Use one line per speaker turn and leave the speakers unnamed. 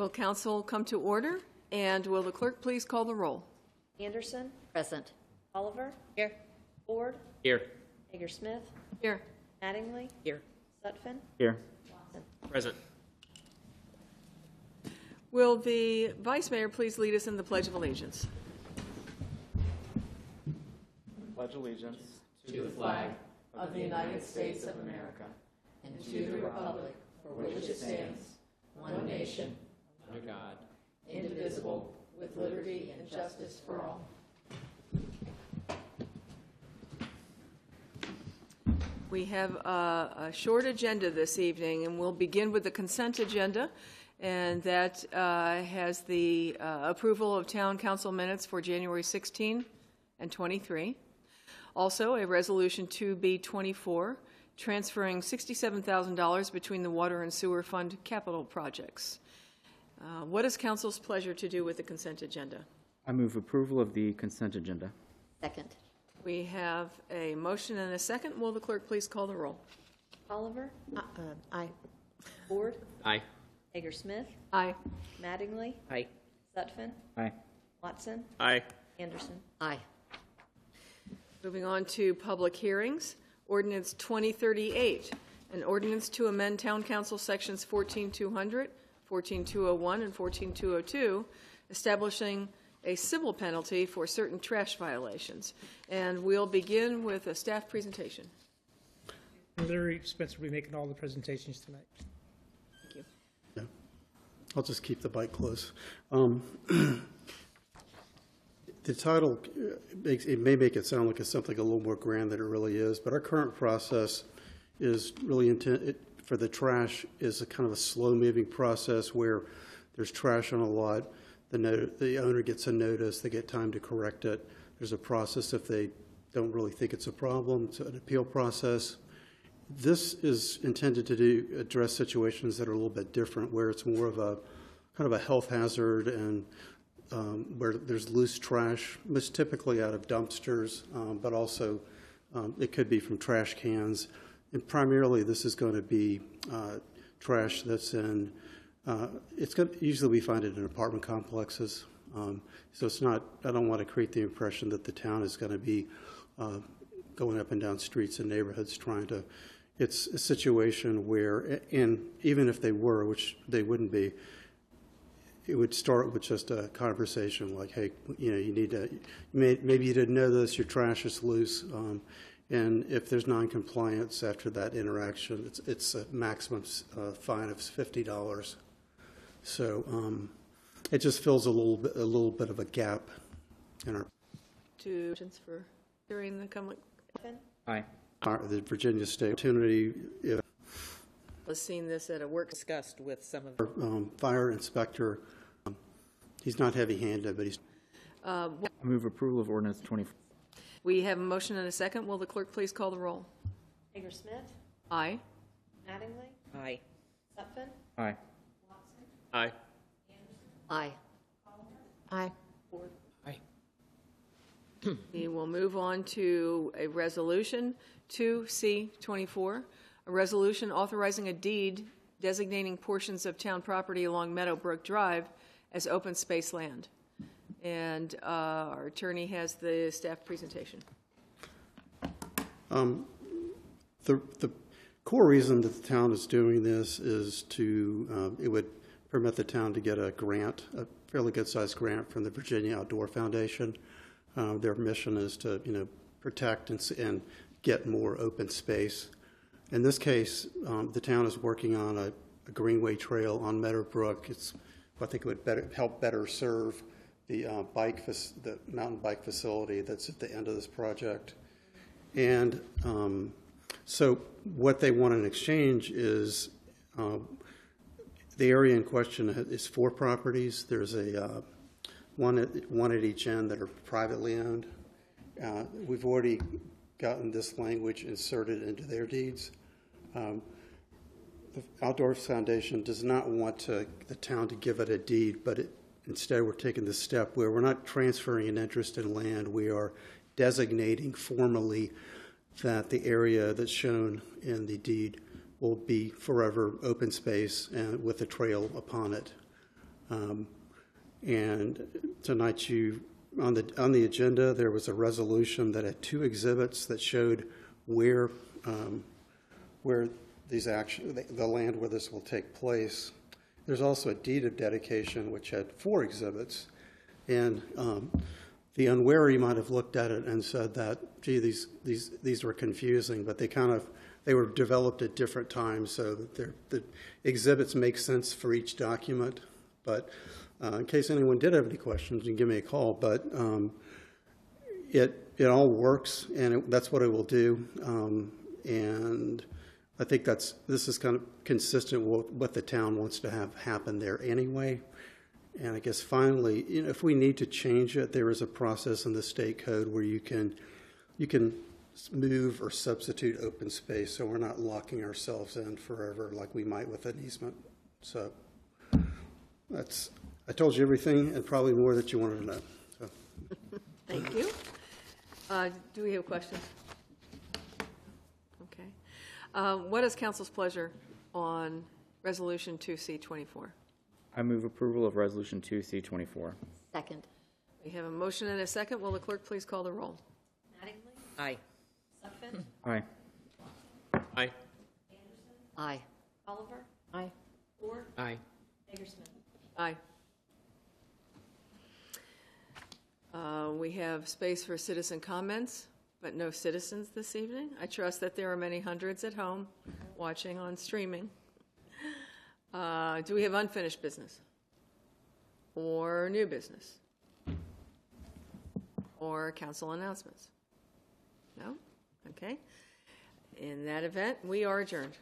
Will council come to order? And will the clerk please call the roll?
Anderson,
Present.
Oliver,
Here.
Ford,
Here.
Hager-Smith,
Here.
Mattingly,
Here.
Sutphen,
Here.
Watson.
Present.
Will the vice mayor please lead us in the Pledge of Allegiance?
Pledge allegiance.
To the flag of the United States of America and to the republic for which it stands, one nation,
Under God.
indivisible, with liberty and justice for all. We have a, a short agenda this evening, and we'll begin with the consent agenda, and that uh, has the uh, approval of town council minutes for January 16 and 23. Also, a resolution 2B24, transferring $67,000 between the water and sewer fund capital projects. Uh, What is council's pleasure to do with the consent agenda?
I move approval of the consent agenda.
Second.
We have a motion and a second. Will the clerk please call the roll?
Oliver,
Uh, Aye.
Ford,
Aye.
Hager-Smith,
Aye.
Mattingly,
Aye.
Sutphen,
Aye.
Watson,
Aye.
Anderson.
Aye.
Moving on to public hearings. Ordinance 2038, an ordinance to amend Town Council Sections 14200, 14201, and 14202, establishing a civil penalty for certain trash violations. And we'll begin with a staff presentation.
Larry Spencer will be making all the presentations tonight.
Thank you.
Yeah, I'll just keep the bike close. Um, The title uh, makes, it may make it sound like it's something a little more grand than it really is, but our current process is really intent, it- for the trash is a kind of a slow-moving process where there's trash on a lot, the no, the owner gets a notice, they get time to correct it. There's a process if they don't really think it's a problem, it's an appeal process. This is intended to do, address situations that are a little bit different, where it's more of a, kind of a health hazard and um, where there's loose trash, most typically out of dumpsters, um, but also um, it could be from trash cans. And primarily, this is going to be uh, trash that's in, uh, it's going, to, usually we find it in apartment complexes. Um, So it's not, I don't want to create the impression that the town is going to be uh, going up and down streets and neighborhoods trying to, it's a situation where, and even if they were, which they wouldn't be, it would start with just a conversation like, hey, you know, you need to, maybe you didn't know this, your trash is loose. Um, and if there's noncompliance after that interaction, it's, it's a maximum uh, fine of $50. So um, it just fills a little bit, a little bit of a gap in our,
To, for hearing the comment,
Sutphen,
Aye.
our the Virginia State opportunity. If
was seen this at a work
Discussed with some of.
our um, fire inspector, um, he's not heavy-handed, but he's
Uh,
I move approval of ordinance 20,
We have a motion and a second. Will the clerk please call the roll?
Hager-Smith,
Aye.
Mattingly,
Aye.
Sutphen,
aye.
Watson,
Aye.
Aye. Aye.
Ford.
We will move on to a resolution, 2C24, a resolution authorizing a deed designating portions of town property along Meadowbrook Drive as open space land. And uh, our attorney has the staff presentation.
Um, The, the core reason that the town is doing this is to, um, it would permit the town to get a grant, a fairly good-sized grant from the Virginia Outdoor Foundation. Uh, Their mission is to, you know, protect and, and get more open space. In this case, um, the town is working on a, a greenway trail on Meadowbrook. It's, I think it would better, help better serve the uh, bike, the mountain bike facility that's at the end of this project. And um, so what they want in exchange is, um, the area in question is four properties. There's a, uh, one at, one at each end that are privately owned. Uh, We've already gotten this language inserted into their deeds. Um, The Outdoor Foundation does not want to, the town to give it a deed, but it, instead, we're taking the step where we're not transferring an interest in land, we are designating formally that the area that's shown in the deed will be forever open space and with a trail upon it. Um, And tonight you, on the, on the agenda, there was a resolution that had two exhibits that showed where, um, where these action, the- the land where this will take place. There's also a deed of dedication, which had four exhibits. And um, the unwary might have looked at it and said that, gee, these, these, these were confusing, but they kind of, they were developed at different times, so that the exhibits make sense for each document. But uh, in case anyone did have any questions, you can give me a call. But um, it, it all works, and it, that's what it will do. Um, and I think that's, this is kind of consistent with what the town wants to have happen there anyway. And I guess finally, you know, if we need to change it, there is a process in the state code where you can, you can move or substitute open space, so we're not locking ourselves in forever like we might with an easement. So that's, I told you everything and probably more that you wanted to know. So.
Thank you. Uh, Do we have questions? Okay. Uh, What is council's pleasure on Resolution 2C24?
I move approval of Resolution 2C24.
Second.
We have a motion and a second. Will the clerk please call the roll?
Mattingly,
Aye.
Sutphen,
Aye.
Aye. Anderson?
Aye.
Oliver,
Aye.
Ford,
Aye.
Hagersmith.
Aye. Uh, We have space for citizen comments, but no citizens this evening. I trust that there are many hundreds at home watching on streaming. Uh, Do we have unfinished business? Or new business? Or council announcements? No? Okay. In that event, we are adjourned.